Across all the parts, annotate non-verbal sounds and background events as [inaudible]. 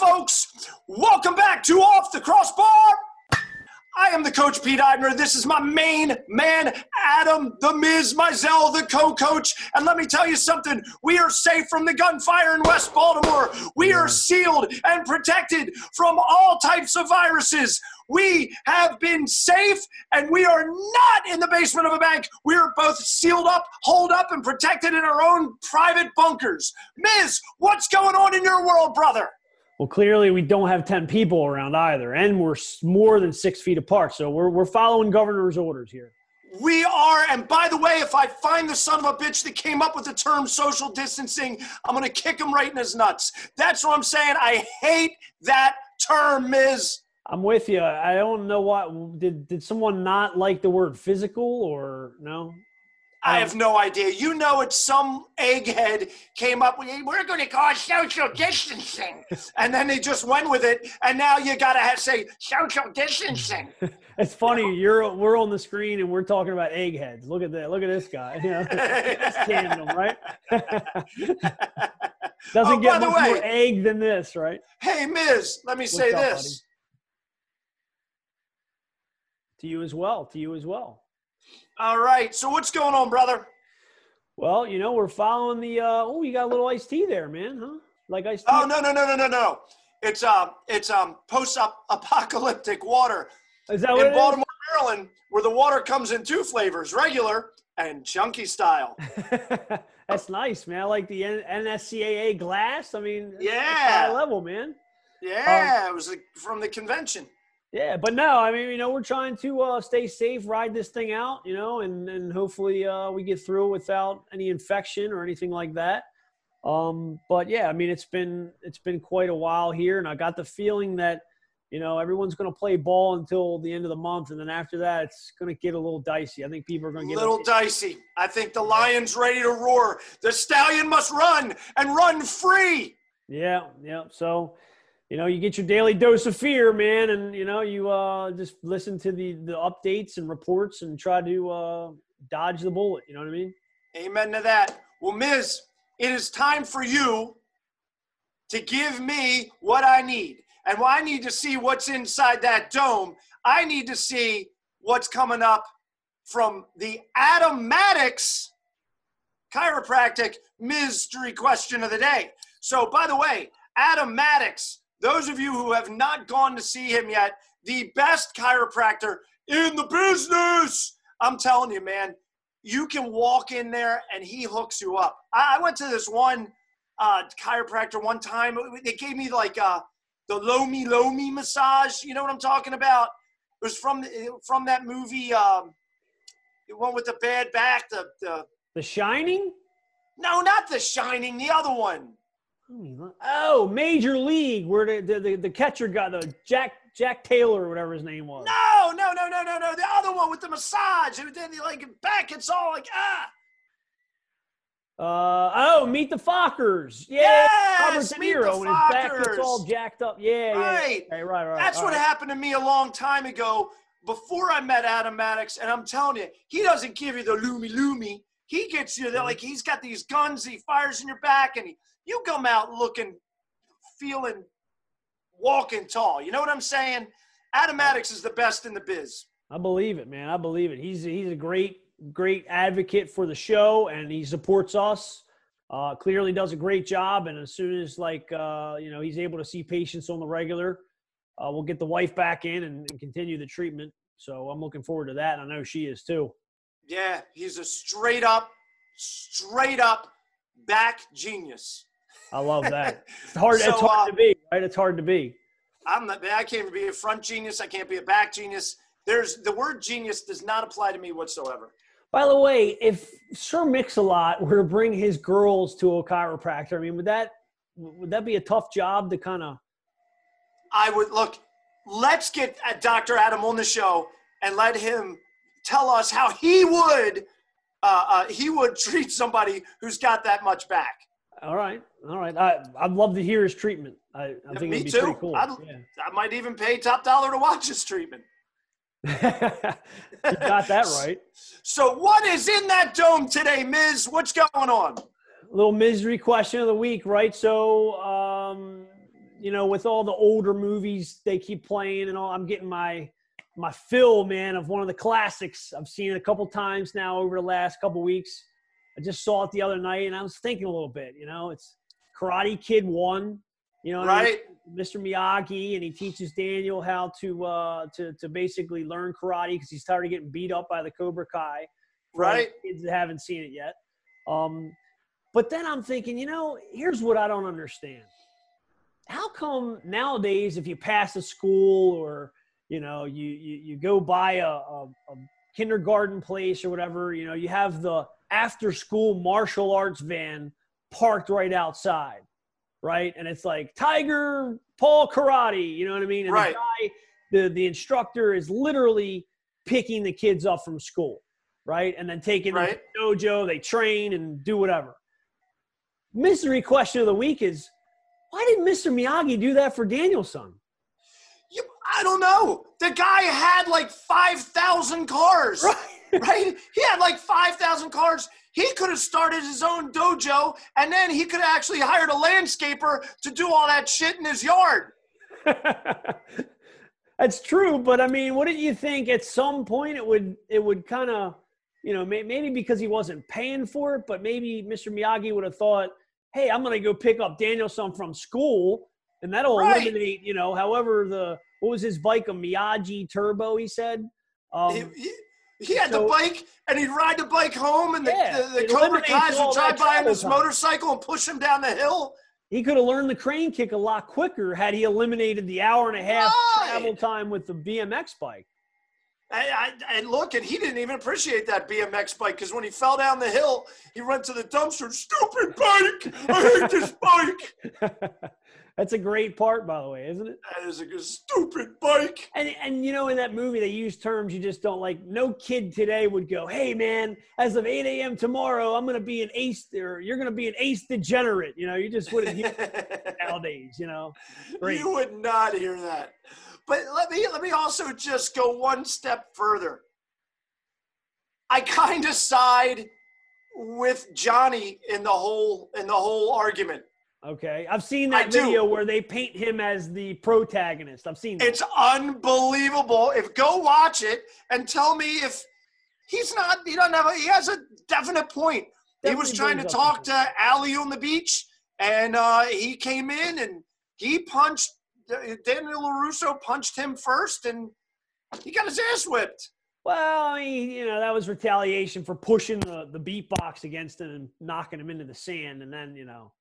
folks? Welcome back to Off the Crossbar. I am the coach Pete Eibner. This is my main man, Adam the Miz Mizell, the co-coach. And let me tell you something: we are safe from the gunfire in West Baltimore. We are sealed and protected from all types of viruses. We have been safe, and we are not in the basement of a bank. We are both sealed up, holed up, and protected in our own private bunkers. Miz, what's going on in your world, brother? Well, clearly we don't have 10 people around either, and we're more than six feet apart. So we're, we're following governor's orders here. We are, and by the way, if I find the son of a bitch that came up with the term social distancing, I'm going to kick him right in his nuts. That's what I'm saying. I hate that term, Miz. I'm with you. I don't know what did did someone not like the word physical or no? I um, have no idea. You know, it's some egghead came up with, we're going to call social distancing. [laughs] and then they just went with it. And now you got to have say social distancing. [laughs] it's funny. You're, we're on the screen and we're talking about eggheads. Look at that. Look at this guy. You know, tandem, right? [laughs] Doesn't oh, get much way, more egg than this, right? Hey, Miz, let me What's say up, this. Buddy? To you as well. To you as well. All right. So what's going on, brother? Well, you know, we're following the. Uh, oh, you got a little iced tea there, man, huh? Like iced tea. Oh no no no no no no! It's um it's um post apocalyptic water. Is that what in Baltimore, is? Maryland, where the water comes in two flavors: regular and chunky style. [laughs] that's nice, man. I like the N- NSCAA glass. I mean, yeah, high level, man. Yeah, um, it was like from the convention. Yeah, but no, I mean, you know, we're trying to uh, stay safe, ride this thing out, you know, and and hopefully uh, we get through without any infection or anything like that. Um, but yeah, I mean, it's been it's been quite a while here, and I got the feeling that you know everyone's going to play ball until the end of the month, and then after that, it's going to get a little dicey. I think people are going to get a little dicey. I think the lion's ready to roar. The stallion must run and run free. Yeah, yeah. So you know, you get your daily dose of fear, man, and you know, you uh, just listen to the the updates and reports and try to uh, dodge the bullet. You know what I mean? Amen to that. Well, Miz, it is time for you to give me what I need, and well, I need to see what's inside that dome. I need to see what's coming up from the Maddox chiropractic mystery question of the day. So, by the way, Adam Maddox those of you who have not gone to see him yet, the best chiropractor in the business. I'm telling you, man, you can walk in there and he hooks you up. I, went to this one uh, chiropractor one time. They gave me like uh, the Lomi Lomi massage. You know what I'm talking about? It was from from that movie, um, the one with the bad back. The the The Shining. No, not The Shining. The other one. Oh, Major League, where the, the, the catcher got the Jack Jack Taylor or whatever his name was. No, no, no, no, no, no. The other one with the massage. It did like back. It's all like ah. Uh oh, meet the Fockers. Yeah, yes, Robert De Niro when his back gets all jacked up. Yeah, right. Yeah, right, right, right. That's what right. happened to me a long time ago before I met Adam Maddox, and I'm telling you, he doesn't give you the loomy loomy. He gets you there like he's got these guns. He fires in your back, and he you come out looking, feeling, walking tall. You know what I'm saying? Adam Maddox is the best in the biz. I believe it, man. I believe it. He's he's a great great advocate for the show, and he supports us. Uh, clearly does a great job, and as soon as like uh, you know he's able to see patients on the regular, uh, we'll get the wife back in and, and continue the treatment. So I'm looking forward to that, I know she is too. Yeah, he's a straight up, straight up back genius. I love that. It's hard. so, it's hard uh, to be, right? It's hard to be. I'm not. I can't be a front genius. I can't be a back genius. There's the word genius does not apply to me whatsoever. By the way, if Sir Mix-a-Lot were to bring his girls to a chiropractor, I mean, would that would that be a tough job to kind of? I would look. Let's get uh, Dr. Adam on the show and let him tell us how he would uh, uh, he would [laughs] treat somebody who's got that much back. All right, all right. I I'd love to hear his treatment. I, I yeah, think me it'd be too. pretty cool. Yeah. i might even pay top dollar to watch his treatment. [laughs] you got that [laughs] right. So, what is in that dome today, Miz? What's going on? A little misery question of the week, right? So, um, you know, with all the older movies they keep playing and all, I'm getting my my fill, man, of one of the classics. I've seen it a couple times now over the last couple weeks. I just saw it the other night, and I was thinking a little bit. You know, it's Karate Kid One. You know, right? Mr. Miyagi, and he teaches Daniel how to uh, to to basically learn karate because he's tired of getting beat up by the Cobra Kai. Right. Kids that haven't seen it yet. Um, but then I'm thinking, you know, here's what I don't understand. How come nowadays, if you pass a school or you know you you, you go by a, a, a kindergarten place or whatever, you know, you have the after school martial arts van parked right outside right? And it's like Tiger Paul Karate, you know what I mean? And right. the guy, the the instructor is literally picking the kids up from school, right? And then taking right. them to the dojo, they train and do whatever. Mystery question of the week is why did Mr. Miyagi do that for Daniel-san? You, I don't know. The guy had like 5,000 cars. [laughs] Right. Right? He had like 5,000 cars. He could have started his own dojo and then he could have actually hired a landscaper to do all that shit in his yard. [laughs] That's true, but I mean, wouldn't you think at some point it would it would kind of, you know, maybe because he wasn't paying for it, but maybe Mr. Miyagi would have thought, "Hey, I'm going to go pick up Daniel-san from school, and that'll Right. eliminate, you know, however the what was his bike a Miyagi Turbo?" He said. Um, he, he had so- the bike and he'd ride the bike home and the, Yeah, the, the Cobra guys would drive by on his time. motorcycle and push him down the hill. he could have learned the crane kick a lot quicker had he eliminated the hour and a half Right. travel time with the BMX bike. I, I, and look, and he didn't even appreciate that BMX bike because when he fell down the hill, he went to the dumpster. Stupid bike! I hate this bike. [laughs] That's a great part, by the way, isn't it? That is a good- stupid bike. And and you know, in that movie, they use terms you just don't like. No kid today would go, "Hey, man, as of 8 a.m. tomorrow, I'm going to be an ace, or you're going to be an ace degenerate." You know, you just wouldn't hear [laughs] nowadays. You know, great. you would not hear that. But let me let me also just go one step further. I kind of side with Johnny in the whole in the whole argument. Okay, I've seen I that do. video where they paint him as the protagonist. I've seen that. It's unbelievable. If go watch it and tell me if he's not he doesn't have a, he has a definite point. he was trying to talk to Ali on the beach, and uh, he came in and he punched Daniel LaRusso punched him first, and he got his ass whipped. Well, I mean, you know, that was retaliation for pushing the, the beatbox against him and knocking him into the sand. And then, you know,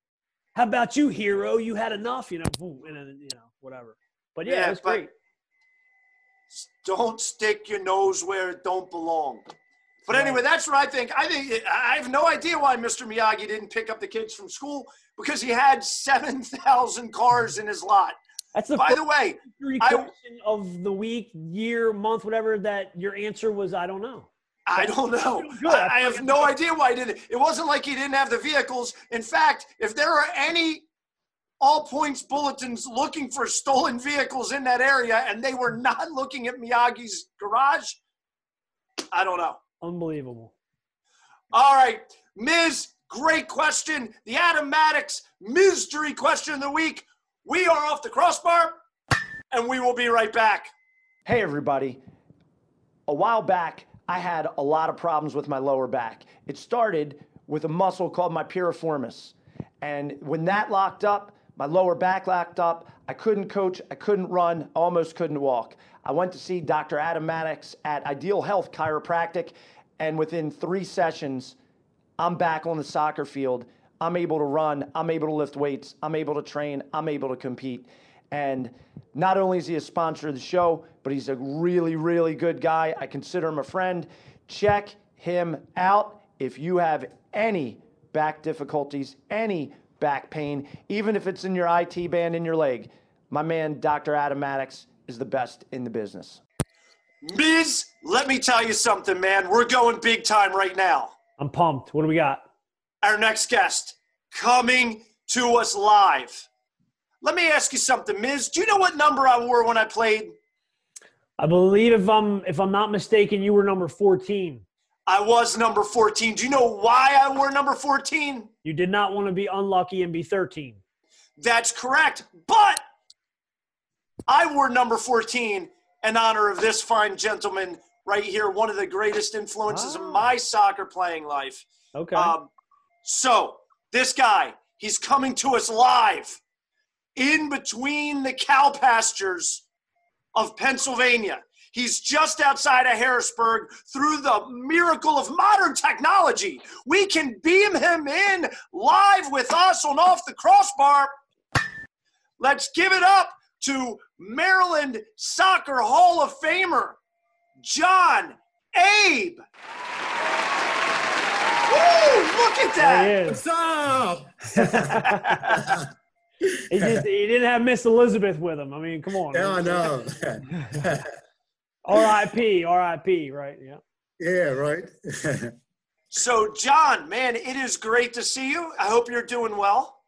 how about you, hero? You had enough, you know, boom, and then, you know, whatever. But yeah, Yeah, it was but- great. Don't stick your nose where it don't belong. But anyway, that's what I think. I think I have no idea why Mr. Miyagi didn't pick up the kids from school because he had seven thousand cars in his lot. That's the By the way, I- question of the week, year, month, whatever, that your answer was, I don't know. I don't know. I, I have no idea why he didn't. It wasn't like he didn't have the vehicles. In fact, if there are any all points bulletins looking for stolen vehicles in that area and they were not looking at Miyagi's garage, I don't know. Unbelievable. All right, Miz. Great question. The Adam Maddox mystery question of the week. We are off the crossbar, and we will be right back. Hey, everybody. A while back, I had a lot of problems with my lower back. It started with a muscle called my piriformis. And when that locked up, my lower back locked up. I couldn't coach, I couldn't run, almost couldn't walk. I went to see Dr. Adam Maddox at Ideal Health Chiropractic, and within three sessions, I'm back on the soccer field. I'm able to run. I'm able to lift weights. I'm able to train. I'm able to compete. And not only is he a sponsor of the show, but he's a really, really good guy. I consider him a friend. Check him out if you have any back difficulties, any back pain, even if it's in your IT band in your leg. My man, Dr. Adam Maddox, is the best in the business. Miz, let me tell you something, man. We're going big time right now. I'm pumped. What do we got? Our next guest coming to us live. Let me ask you something, Miz. Do you know what number I wore when I played? I believe if I'm if I'm not mistaken, you were number 14. I was number 14. Do you know why I wore number 14? You did not want to be unlucky and be 13. That's correct. But I wore number 14 in honor of this fine gentleman right here, one of the greatest influences in my soccer playing life. Okay. Um, so, this guy, he's coming to us live in between the cow pastures of Pennsylvania. He's just outside of Harrisburg. Through the miracle of modern technology, we can beam him in live with us on Off the Crossbar. Let's give it up to Maryland Soccer Hall of Famer, John Abe. Woo, look at that. There he is. What's up? [laughs] [laughs] He just he didn't have Miss Elizabeth with him. I mean, come on. yeah, I know. R.I.P. R.I.P. Right? Yeah. yeah, right. So, John, man, it is great to see you. I hope you're doing well.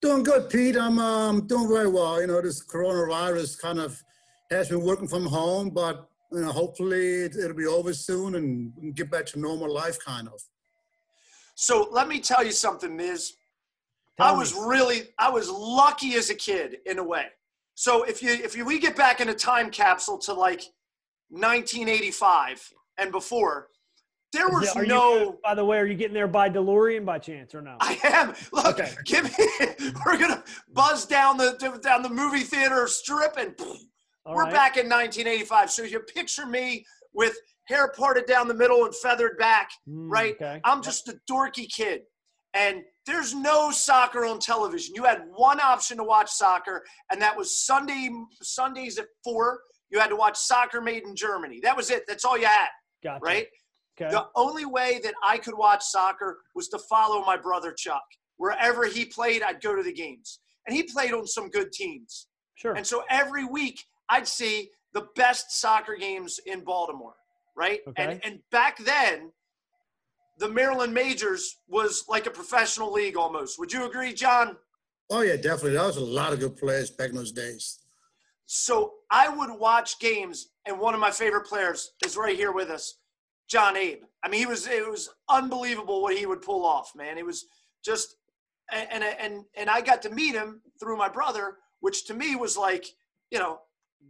doing good, Pete. I'm um, doing very well. You know, this coronavirus kind of has me working from home, but you know, hopefully it, it'll be over soon and get back to normal life, kind of. So, let me tell you something, Miz. Tell I me. was really, I was lucky as a kid in a way. So, if you, if you, we get back in a time capsule to like 1985 and before, there was are no. You, by the way, are you getting there by DeLorean by chance or no? I am. Look, Okay. give me. [laughs] We're gonna buzz down the down the movie theater strip, and All we're right. back in 1985. So you picture me with hair parted down the middle and feathered back, Mm, right? Okay. I'm just a dorky kid, and there's no soccer on television. You had one option to watch soccer, and that was Sunday Sundays at four. You had to watch Soccer Made in Germany. That was it. That's all you had, Gotcha. right? Okay. The only way that I could watch soccer was to follow my brother Chuck. Wherever he played, I'd go to the games. And he played on some good teams. Sure. And so every week, I'd see the best soccer games in Baltimore, right? Okay. And, and back then, the Maryland Majors was like a professional league almost. Would you agree, John? Oh yeah, definitely. That was a lot of good players back in those days. So I would watch games, and one of my favorite players is right here with us, John Abe. I mean, he was it was unbelievable what he would pull off, man. It was just and and and, and I got to meet him through my brother, which to me was like, you know,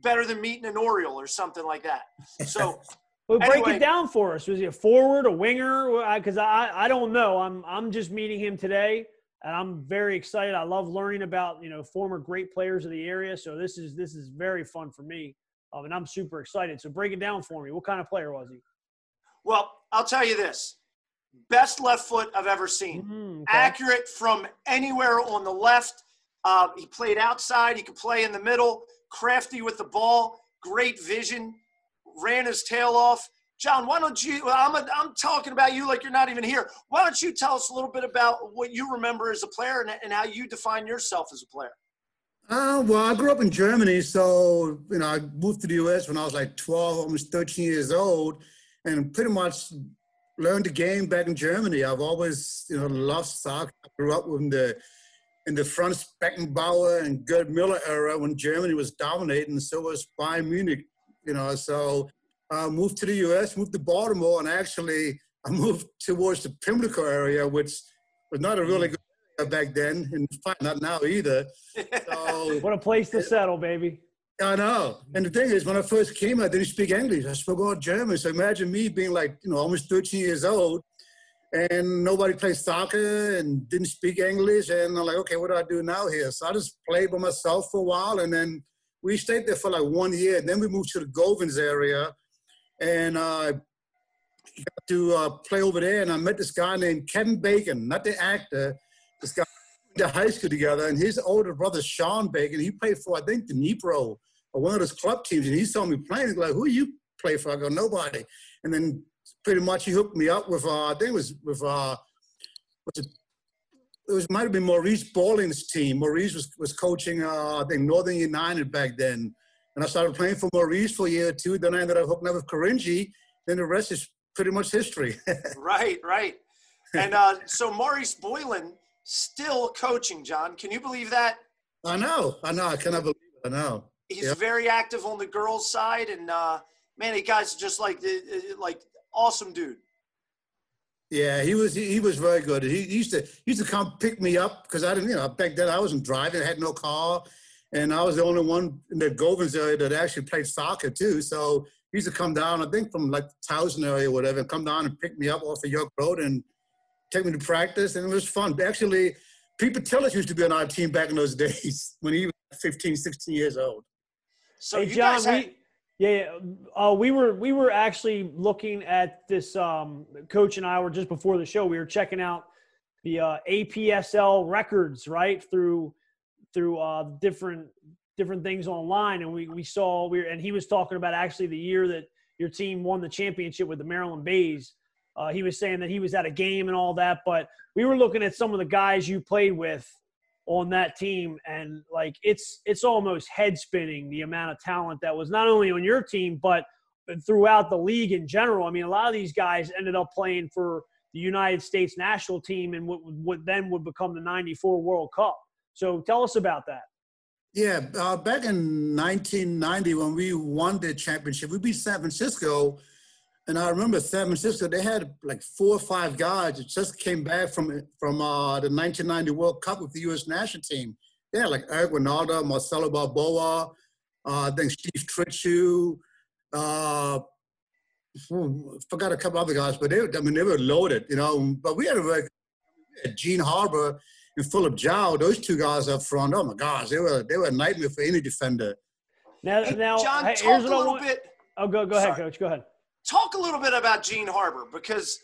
better than meeting an Oriole or something like that. So [laughs] Well, break Anyway. it down for us. Was he a forward, a winger? Because I, I don't know. I'm I'm just meeting him today, and I'm very excited. I love learning about you know former great players of the area. So this is this is very fun for me, um, and I'm super excited. So break it down for me. What kind of player was he? well, I'll tell you this. Best left foot I've ever seen. Mm, okay. accurate from anywhere on the left. Uh, he played outside. He could play in the middle. Crafty with the ball. Great vision. Ran his tail off. John, why don't you? I'm, I'm talking about you like you're not even here. Why don't you tell us a little bit about what you remember as a player and, and how you define yourself as a player? Uh, well, I grew up in Germany, so you know I moved to the U.S. when I was like 12, almost 13 years old, and pretty much learned the game back in Germany. I've always, you know, loved soccer. I grew up in the in the Franz Beckenbauer and Gerd Müller era when Germany was dominating, so was Bayern Munich. You know, so I moved to the U.S., moved to Baltimore, and actually I moved towards the Pimlico area, which was not a really good area back then, and not now either. So [laughs] What a place to settle, baby. I know. And the thing is, when I first came, I didn't speak English. I spoke all German. So imagine me being like, you know, almost 13 years old and nobody played soccer and didn't speak English. And I'm like, okay, what do I do now here? So I just played by myself for a while. And then we stayed there for like one year. And then we moved to the Govans area and uh, got to uh, play over there. And I met this guy named Kevin Bacon, not the actor. This guy went to high school together. And his older brother, Sean Bacon, he played for, I think, the Dnipro or one of those club teams. And he saw me playing. He's like, who you play for? I go, nobody. And then pretty much he hooked me up with, uh, I think it was with, uh, what's it? It was might have been Maurice Boylan's team. Maurice was, was coaching, uh, I think, Northern United back then. And I started playing for Maurice for a year or two. Then I ended up hooking up with Caringi. Then the rest is pretty much history. [laughs] right, right. And uh, so Maurice Boylan still coaching, John. Can you believe that? I know. I know. I cannot believe it. I know. He's Yeah. very active on the girls' side, and uh, man, the guy's just like like awesome dude. Yeah, he was he, he was very good. He, he used to he used to come pick me up because I didn't you know back then I wasn't driving, I had no car, and I was the only one in the Govans area that actually played soccer too. So he used to come down, I think from like Towson area or whatever, come down and pick me up off of York Road and take me to practice, and it was fun. Actually, Pete Patelis used to be on our team back in those [laughs] days when he was 15, 16 years old. So hey, John, had- we yeah, uh, we were we were actually looking at this. Um, coach and I were just before the show. We were checking out the uh, APSL records, right through through uh, different different things online, and we we saw we were, and he was talking about actually the year that your team won the championship with the Maryland Bays. Uh, he was saying that he was at a game and all that, but we were looking at some of the guys you played with on that team and like it's it's almost head spinning the amount of talent that was not only on your team but throughout the league in general. I mean, a lot of these guys ended up playing for the United States national team and what, what then would become the 94 World Cup. So tell us about that. Yeah, uh, back in 1990 when we won the championship, we beat San Francisco and I remember San Francisco, they had like four or five guys that just came back from from uh, the 1990 World Cup with the U.S. national team. They had like Eric Wynalda, Marcelo Balboa, uh, I think Steve Trittschuh, uh, forgot a couple other guys, but they, I mean, they were loaded, you know. But we had a like, Jean Harbor and Philip Gyau, those two guys up front. Oh my gosh, they were they were a nightmare for any defender. Now, now, John, hey, talk a little want, bit. Oh, go go ahead, Coach. Go ahead talk a little bit about Jean Harbor because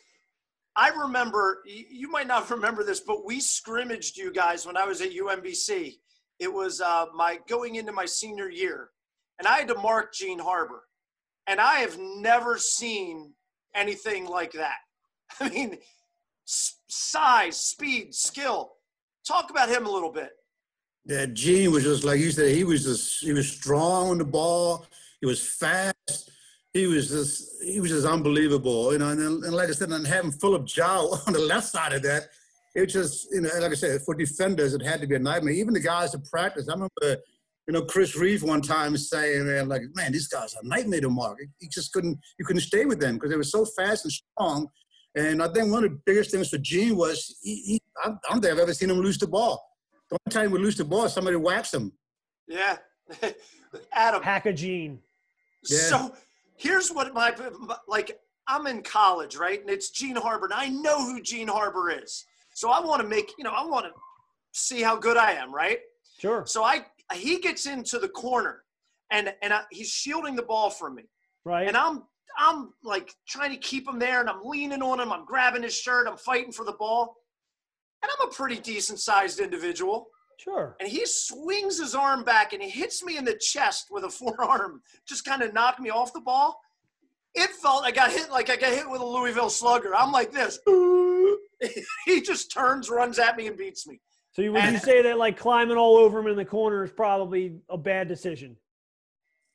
I remember, you might not [laughs] remember this, but we scrimmaged you guys when I was at UMBC. It was uh, my going into my senior year, and I had to mark Jean Harbor. And I have never seen anything like that. [laughs] I mean, size, speed, skill. Talk about him a little bit. Yeah, Gene was just like you said. He was just he was strong on the ball. He was fast he was just he was just unbelievable, you know. And, then, and like I said, and having Philip Gyau on the left side of that, it just you know, like I said, for defenders, it had to be a nightmare. Even the guys that practice, I remember, you know, Chris Reeve one time saying, "Man, like, man, these guys are a nightmare to mark. He just couldn't you couldn't stay with them because they were so fast and strong." And I think one of the biggest things for Jean was he, he I don't think I've ever seen him lose the ball. The only time we lose the ball, somebody whacks him. Yeah, [laughs] Adam. Hack a Jean. Yeah. So here's what my like I'm in college, right? And it's Jean Harbor. And I know who Jean Harbor is. So I want to make, you know, I want to see how good I am, right? Sure. So I he gets into the corner and and I, he's shielding the ball from me. Right. And I'm I'm like trying to keep him there and I'm leaning on him, I'm grabbing his shirt, I'm fighting for the ball. And I'm a pretty decent sized individual. Sure. And he swings his arm back and he hits me in the chest with a [laughs] forearm, just kind of knocked me off the ball. It felt I got hit like I got hit with a Louisville slugger. I'm like this. [laughs] he just turns, runs at me, and beats me. So would and, you say that like climbing all over him in the corner is probably a bad decision?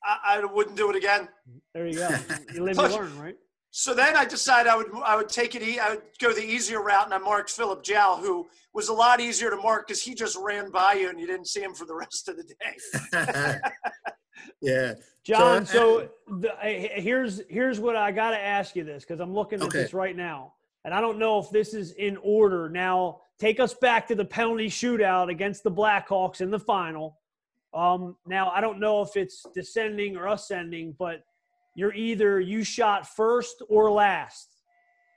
I, I wouldn't do it again. There you go. [laughs] You live and learn, right? So then I decided I would I would take it. I would go the easier route, and I marked Philip Gyau, who was a lot easier to mark because he just ran by you and you didn't see him for the rest of the day. [laughs] [laughs] yeah, John. So, so the, here's here's what I got to ask you this because I'm looking at okay. this right now, and I don't know if this is in order. Now, take us back to the penalty shootout against the Blackhawks in the final. Um, now, I don't know if it's descending or ascending, but you're either you shot first or last.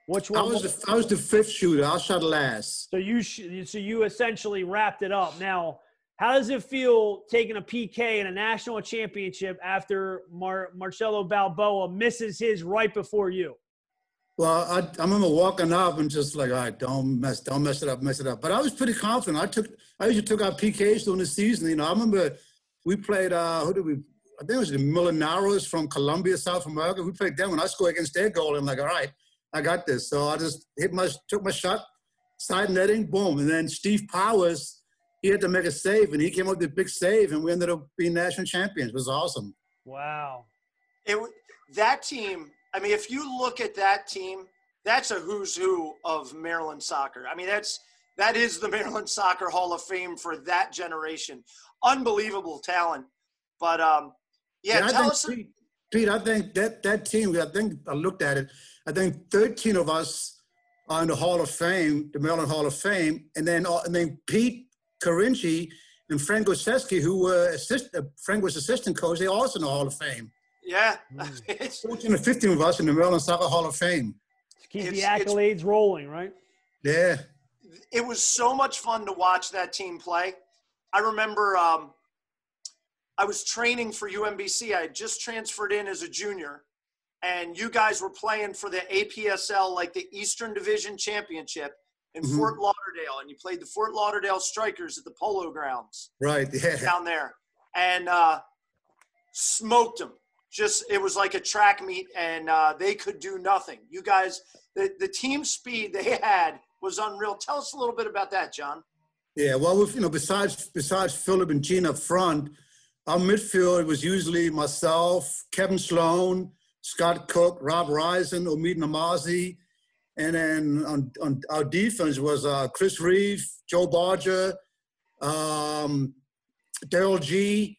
Which one? I was the, I was the fifth shooter. I shot last. So you so you essentially wrapped it up. Now, how does it feel taking a PK in a national championship after Mar- Marcelo Balboa misses his right before you? Well, I, I remember walking up and just like, all right, don't mess, don't mess it up, mess it up. But I was pretty confident. I took, I usually took our PKs during the season. You know, I remember we played. Uh, who did we? I think it was the Millonarios from Colombia, South America. We played them, and I scored against their goal. I'm like, all right, I got this. So I just hit my, took my shot, side netting, boom. And then Steve Powers, he had to make a save, and he came up with a big save, and we ended up being national champions. It was awesome. Wow. It that team. I mean, if you look at that team, that's a who's who of Maryland soccer. I mean, that's that is the [laughs] Maryland Soccer Hall of Fame for that generation. Unbelievable talent. But um, yeah, yeah tell us. Pete, Pete, I think that that team. I think I looked at it. I think 13 of us are in the Hall of Fame, the Maryland Hall of Fame, and then uh, and then Pete Caringi and Frank Gosiewski, who were assist, uh, Frank was assistant coach, they also in the Hall of Fame. Yeah. Mm. [laughs] It's, 14 or 15 of us in the Maryland Soccer Hall of Fame. To keep the It's- it's- accolades rolling, right? Yeah. it was so much fun to watch that team play. I remember um, I was training for UMBC. I had just transferred in as a junior, and you guys were playing for the APSL, like the Eastern Division Championship in Mhm. Fort Lauderdale, and you played the Fort Lauderdale Strikers at the Polo Grounds Right. Yeah. down there, and uh, smoked them. Just it was like a track meet, and uh, they could do nothing. You guys, the the team speed they had was unreal. Tell us a little bit about that, John. Yeah, well, with, you know, besides besides Philip and Jean up front, our midfield was usually myself, Kevin Sloan, Scott Cook, Rob Risen, Omid Namazi, and then on, on our defense was uh, Chris Reeve, Joe Barger, um, Daryl Gee,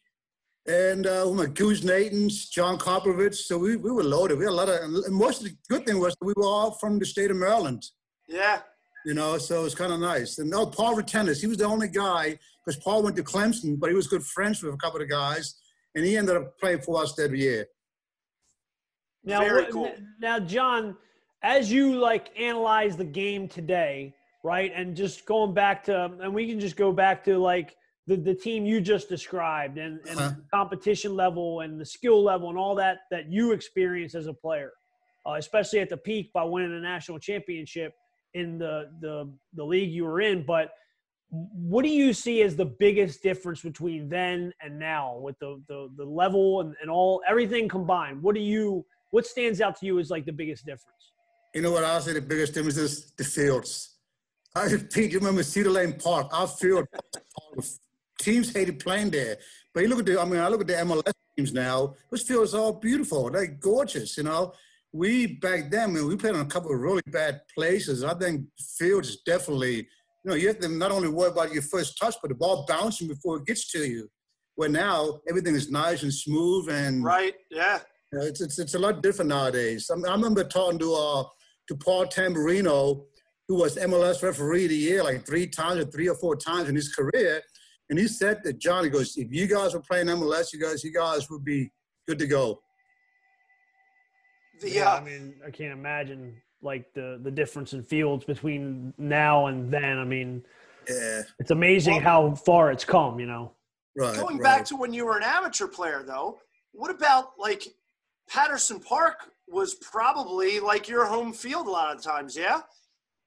and uh, who am I, Goose Natans, John Koplovich. So we, we were loaded. We had a lot of, and most of the good thing was we were all from the state of Maryland Yeah, you know, so it was kind of nice. And no, Paul Rutenis, he was the only guy because Paul went to Clemson, but he was good friends with a couple of guys, and he ended up playing for us that year. Now, Very cool. now, John, as you like analyze the game today, right, and just going back to, and we can just go back to like the, the team you just described, and, and Uh-huh. competition level, and the skill level, and all that that you experienced as a player, uh, especially at the peak by winning a national championship in the the the league you were in. But what do you see as the biggest difference between then and now with the the, the level and, and all everything combined? What do you what stands out to you as like the biggest difference? You know what I'll say the biggest difference is the fields. I Pete, you remember Cedar Lane Park? Our field, [laughs] teams hated playing there. But you look at the, I mean, I look at the MLS teams now. Those fields are all beautiful. They're gorgeous. You know, we back then, man, we played on a couple of really bad places. I think fields is definitely, you know, you have to not only worry about your first touch, but the ball bouncing before it gets to you. Where now everything is nice and smooth and right. Yeah, you know, it's, it's, it's a lot different nowadays. I, mean, I remember talking to uh, to Paul Tamborino, who was MLS referee of the year like three times or three or four times in his career, and he said that Johnny goes, if you guys were playing MLS, you guys, you guys would be good to go. the Yeah, uh, I mean, I can't imagine like the the difference in fields between now and then. I mean, Yeah, it's amazing Well- how far it's come. You know. right. going right. back to when you were an amateur player, though. What about like Patterson Park was probably like your home field a lot of times, yeah?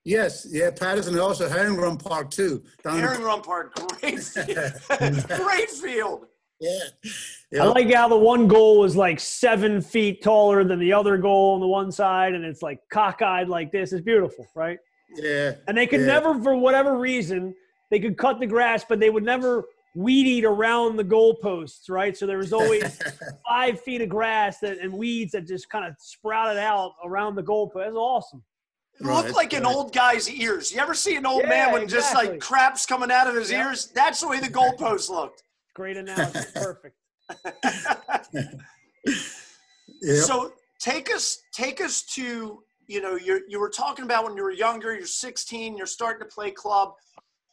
yes, yeah, Patterson also Herring Run Park too. Down in Herring Run Park, great field. [laughs] [laughs] great field. Yeah, I like how the one goal was like seven feet taller than the other goal on the one side, and it's like cockeyed like this. It's beautiful, right? yeah. And they could Yeah. never, for whatever reason, they could cut the grass, but they would never weed eat around the goalposts, right? So there was always [laughs] five feet of grass that, and weeds that just kind of sprouted out around the goalpost. It was awesome. It looked Right, like an old guy's ears. You ever see an old Yeah, man when just like crap's coming out of his Yep. ears? That's the way the goalpost looked. Great [laughs] analogy. Perfect. [laughs] yeah. So take us take us to you know you you were talking about when you were younger. You're 16. You're starting to play club.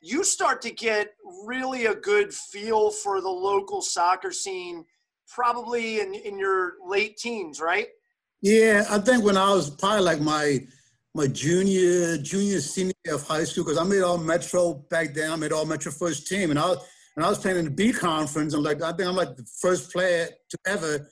You start to get really a good feel for the local soccer scene, probably in in your late teens, right? Yeah, I think when I was probably like my my junior, junior, senior year of high school, because I made all Metro back then. I made all Metro first team, and I was and I was playing in the B conference. I'm like, I think I'm like the first player to ever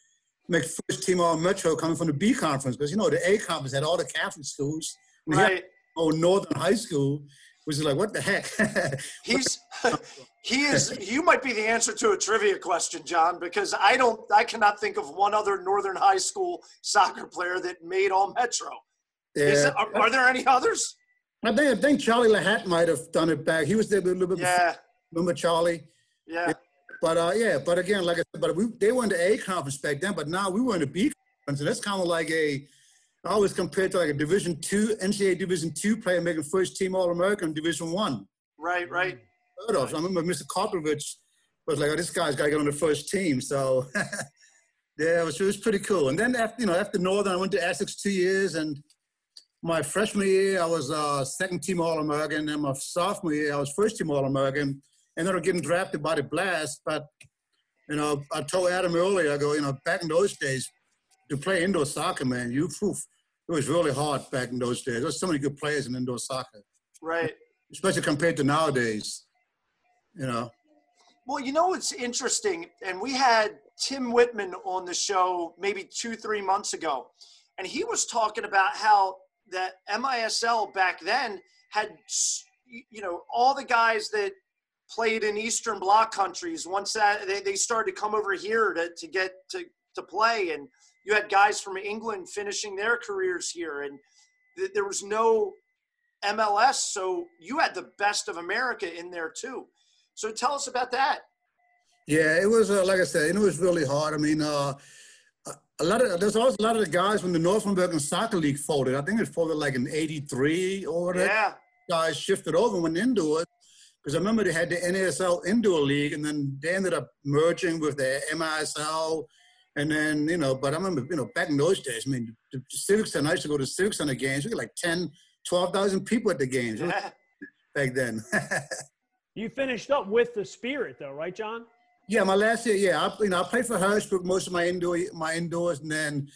make first team all Metro coming from the B conference, because you know the A conference had all the Catholic schools, Right. oh Northern High School, which is like what the heck. [laughs] He's [laughs] he is you might be the answer to a trivia question, John, because I don't I cannot think of one other Northern High School soccer player that made all Metro. Yeah, it, are, are there any others? I think I think Charlie Lahat might have done it back. He was there a little bit. Yeah, Before. Remember Charlie? Yeah. But uh, yeah, but again, like I said, but we they were in the A conference back then, but now we were in the B conference, and that's kind of like a. I always compared to like a Division two NCAA Division two player making first team All American Division one. Right, right. Heard of. I remember Mr. Koplovich was like, oh, "This guy's got to get on the first team." So [laughs] yeah, it was, it was pretty cool. And then after you know after Northern, I went to Essex two years, and my freshman year I was uh, second team All American, and my sophomore year I was first team All American. Ended up getting drafted by the Blast. But you know, I told Adam earlier, I go, you know, back in those days, to play indoor soccer, man, you poof, it was really hard back in those days. There's so many good players in indoor soccer, Right. especially compared to nowadays. You know, Well, you know what's interesting, and we had Tim Wittman on the show maybe two, three months ago, and he was talking about how that MISL back then had, you know, all the guys that played in Eastern Bloc countries. Once that they, they started to come over here to, to get to to play, and you had guys from England finishing their careers here, and th- there was no MLS, so you had the best of America in there too. So tell us about that. Yeah, it was uh, like I said, it was really hard. I mean, uh, a lot of there's also a lot of the guys from the North American Soccer League folded. I think it folded like in '83 or whatever. Yeah, Guys shifted over and went indoors because I remember they had the NASL indoor league, and then they ended up merging with the MISL, and then you know. But I remember, you know, back in those days, I mean, the Civic Center. I used to go to Civic Center games. We had like 10, 12,000 people at the games It was yeah. [laughs] back then. [laughs] You finished up with the Spirit, though, right, John? Yeah, my last year, yeah, I, you know, I played for Harrisburg most of my indoor my indoors, and then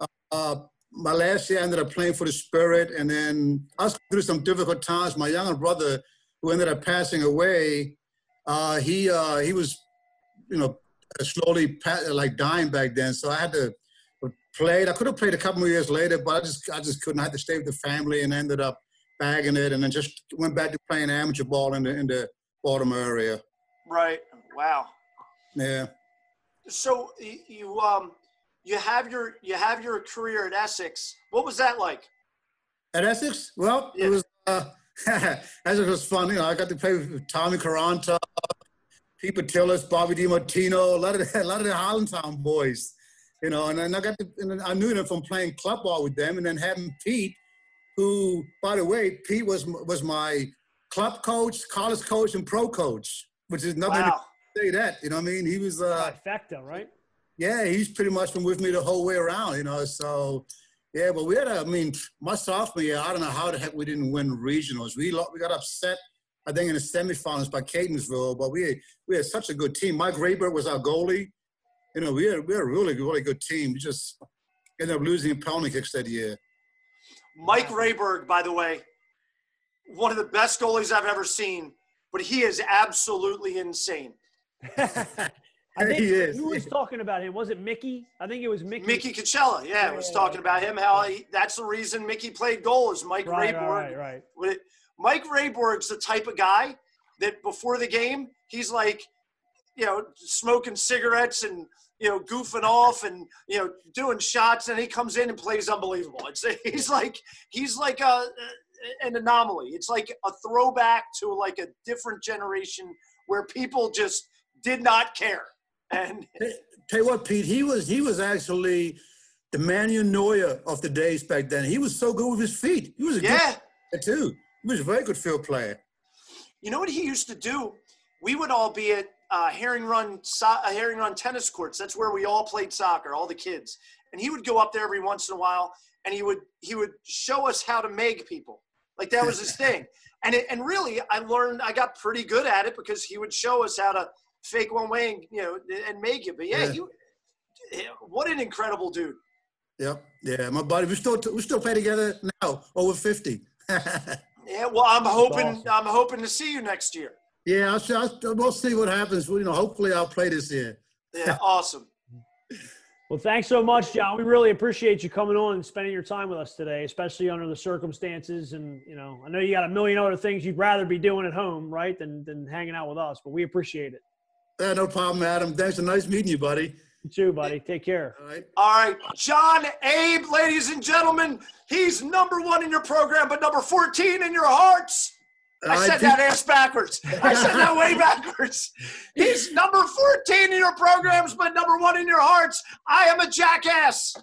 uh, uh, my last year I ended up playing for the Spirit, and then I was through some difficult times. My younger brother, who ended up passing away, uh, he uh, he was, you know, slowly like dying back then, so I had to play. I could have played a couple more years later, but I just I just couldn't. I had to stay with the family, and ended up bagging it, and then just went back to playing amateur ball in the in the Baltimore area. Right. Wow. Yeah. So you um you have your you have your career at Essex. What was that like? At Essex? Well, Yeah. it was uh, Essex was fun. You know, I got to play with Tommy Caranta, Pete Patillas, Bobby DiMartino, a lot of the, [laughs] a lot of the Highlandtown boys. You know, and then I got to, and I knew them from playing club ball with them, and then having Pete, who, by the way, Pete was was my club coach, college coach, and pro coach, which is nothing Wow. to say that. You know what I mean? He was uh, Trifecta, right? yeah, he's pretty much been with me the whole way around, you know. So, yeah, but we had, a, I mean, my sophomore year, I don't know how the heck we didn't win regionals. We lo- we got upset, I think, in the semifinals by Catonsville, but we had, we had such a good team. Mike Rayberg was our goalie. You know, we had, we had a really, really good team. We just ended up losing in penalty kicks that year. Mike Rayberg, by the way, one of the best goalies I've ever seen, but he is absolutely insane. [laughs] I think He is. who was talking about him? Was it Mickey? I think it was Mickey. Mickey Coachella, yeah, was talking about him. How he, that's the reason Mickey played goal is Mike Right, Rayborg. right, right, right. It- Mike Rayborg's the type of guy that before the game, he's like, you know, smoking cigarettes and you know, goofing off and you know, doing shots, and he comes in and plays unbelievable. It's [laughs] he's like he's like a an anomaly. It's like a throwback to like a different generation where people just did not care. And Tell you what, Pete, he was he was actually the Manuel Neuer of the days back then. He was so good with his feet. He was a yeah, good player too. He was a very good field player. You know what he used to do? We would all be at uh, Herring Run, so- uh, Herring Run tennis courts. That's where we all played soccer, all the kids. And he would go up there every once in a while, and he would he would show us how to make people. Like that was his [laughs] thing. And it, and really, I learned I got pretty good at it because he would show us how to fake one way and you know and make it. But yeah, Yeah. he what an incredible dude. Yep. Yeah, my buddy. We still we still play together now, over fifty. [laughs] Yeah, well, I'm hoping awesome. I'm hoping to see you next year. yeah, I'll, see- I'll, we'll see what happens. You know, hopefully I'll play this year. Yeah, [laughs] awesome. Well, thanks so much, John. We really appreciate you coming on and spending your time with us today, especially under the circumstances. And you know, I know you got a million other things you'd rather be doing at home, right, than than hanging out with us. But we appreciate it. Yeah, no problem, Adam. Thanks. A nice meeting you, buddy. You too, buddy. Take care. All right. All right, John Abe, ladies and gentlemen, he's number one in your program, but number 14 in your hearts. I All right, said that ass backwards. I said that way [laughs] backwards. He's number 14 in your programs, but number one in your hearts. I am a jackass.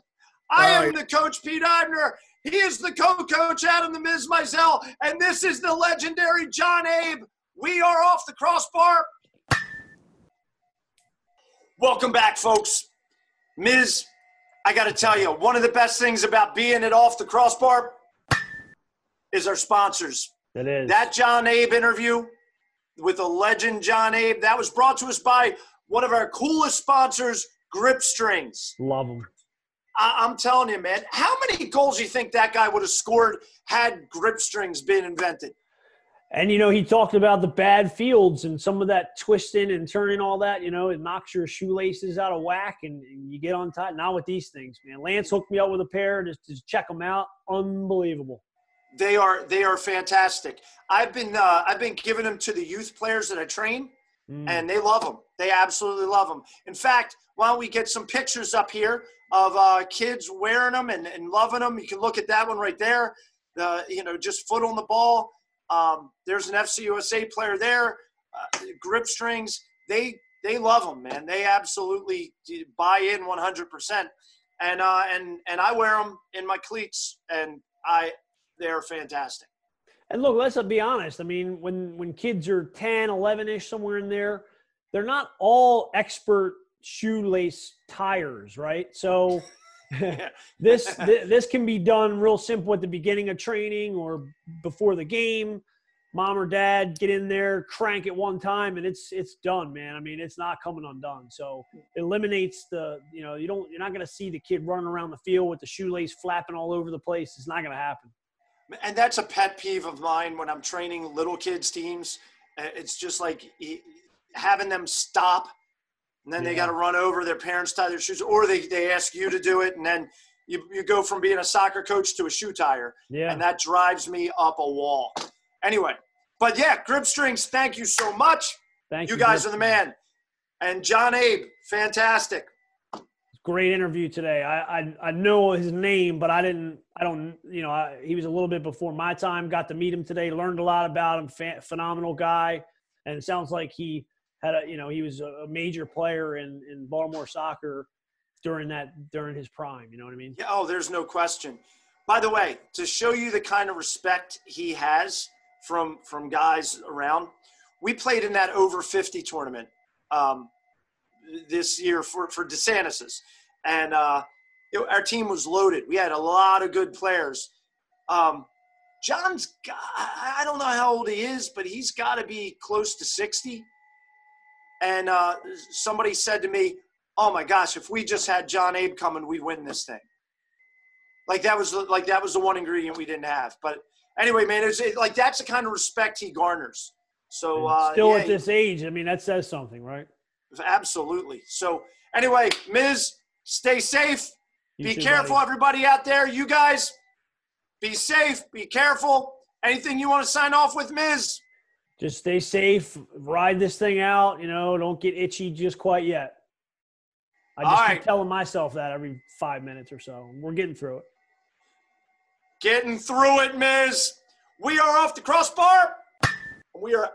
I All am right. the coach, Pete Eibner. He is the co-coach, Adam the Miz Mizell, and this is the legendary John Abe. We are off the crossbar. Welcome back, folks. Miz, I got to tell you, one of the best things about being at Off the Crossbar is our sponsors. It is. That John Abe interview with the legend, John Abe. That was brought to us by one of our coolest sponsors, Grip Strings. Love them. I- am telling you, man, how many goals do you think that guy would have scored had grip strings been invented? And you know, he talked about the bad fields and some of that twisting and turning, all that. You know, it knocks your shoelaces out of whack, and, and you get on top. Not with these things, man. Lance hooked me up with a pair just to check them out. Unbelievable. They are they are fantastic. I've been uh, I've been giving them to the youth players that I train, mm. and they love them. They absolutely love them. In fact, why don't we get some pictures up here of uh, kids wearing them and, and loving them? You can look at that one right there. The you know just foot on the ball. Um, there's an FC USA player there. Uh, grip strings. They they love them, man. They absolutely buy in 100%. And uh, and and I wear them in my cleats, and I they're fantastic. And look, let's be honest. I mean, when when kids are 10, 11 ish, somewhere in there, they're not all expert shoelace tires, right? So [laughs] this this can be done real simple at the beginning of training or before the game. Mom or dad get in there, crank it one time, and it's it's done, man. I mean, it's not coming undone. So it eliminates the you know you don't you're not going to see the kid running around the field with the shoelace flapping all over the place. It's not going to happen. And that's a pet peeve of mine when I'm training little kids teams. Uh, it's just like having them stop and then yeah. they got to run over their parents tie their shoes or they, they ask you to do it and then you, you go from being a soccer coach to a shoe tire. Yeah. and that drives me up a wall. Anyway but yeah grip strings thank you so much. Thank you, you guys are the man. And john abe fantastic. Great interview today. I, I i know his name but i didn't i don't you know I, he was a little bit before my time. Got to meet him today learned a lot about him. Phenomenal guy. And it sounds like he had a you know he was a major player in in Baltimore soccer during that during his prime. You know what I mean? Yeah. Oh, there's no question. By the way, to show you the kind of respect he has from from guys around, we played in that over 50 tournament um, this year for for DeSantis's, and uh, it, our team was loaded. We had a lot of good players. Um, John's, I don't know how old he is, but he's got to be close to 60 and uh, somebody said to me, "Oh my gosh, if we just had John Abe coming, we'd win this thing." Like that was like that was the one ingredient we didn't have. But anyway, man, it's it, like that's the kind of respect he garners. So uh, still yeah, at this age, I mean, that says something, right? Absolutely. So anyway, Miz, stay safe. You be too, careful, buddy. everybody out there. You guys, be safe. Be careful. Anything you want to sign off with, Miz? Just stay safe, ride this thing out. You know, don't get itchy just quite yet. I just keep telling myself that every five minutes or so. We're getting through it. Getting through it, Miz. We are off the crossbar. We are.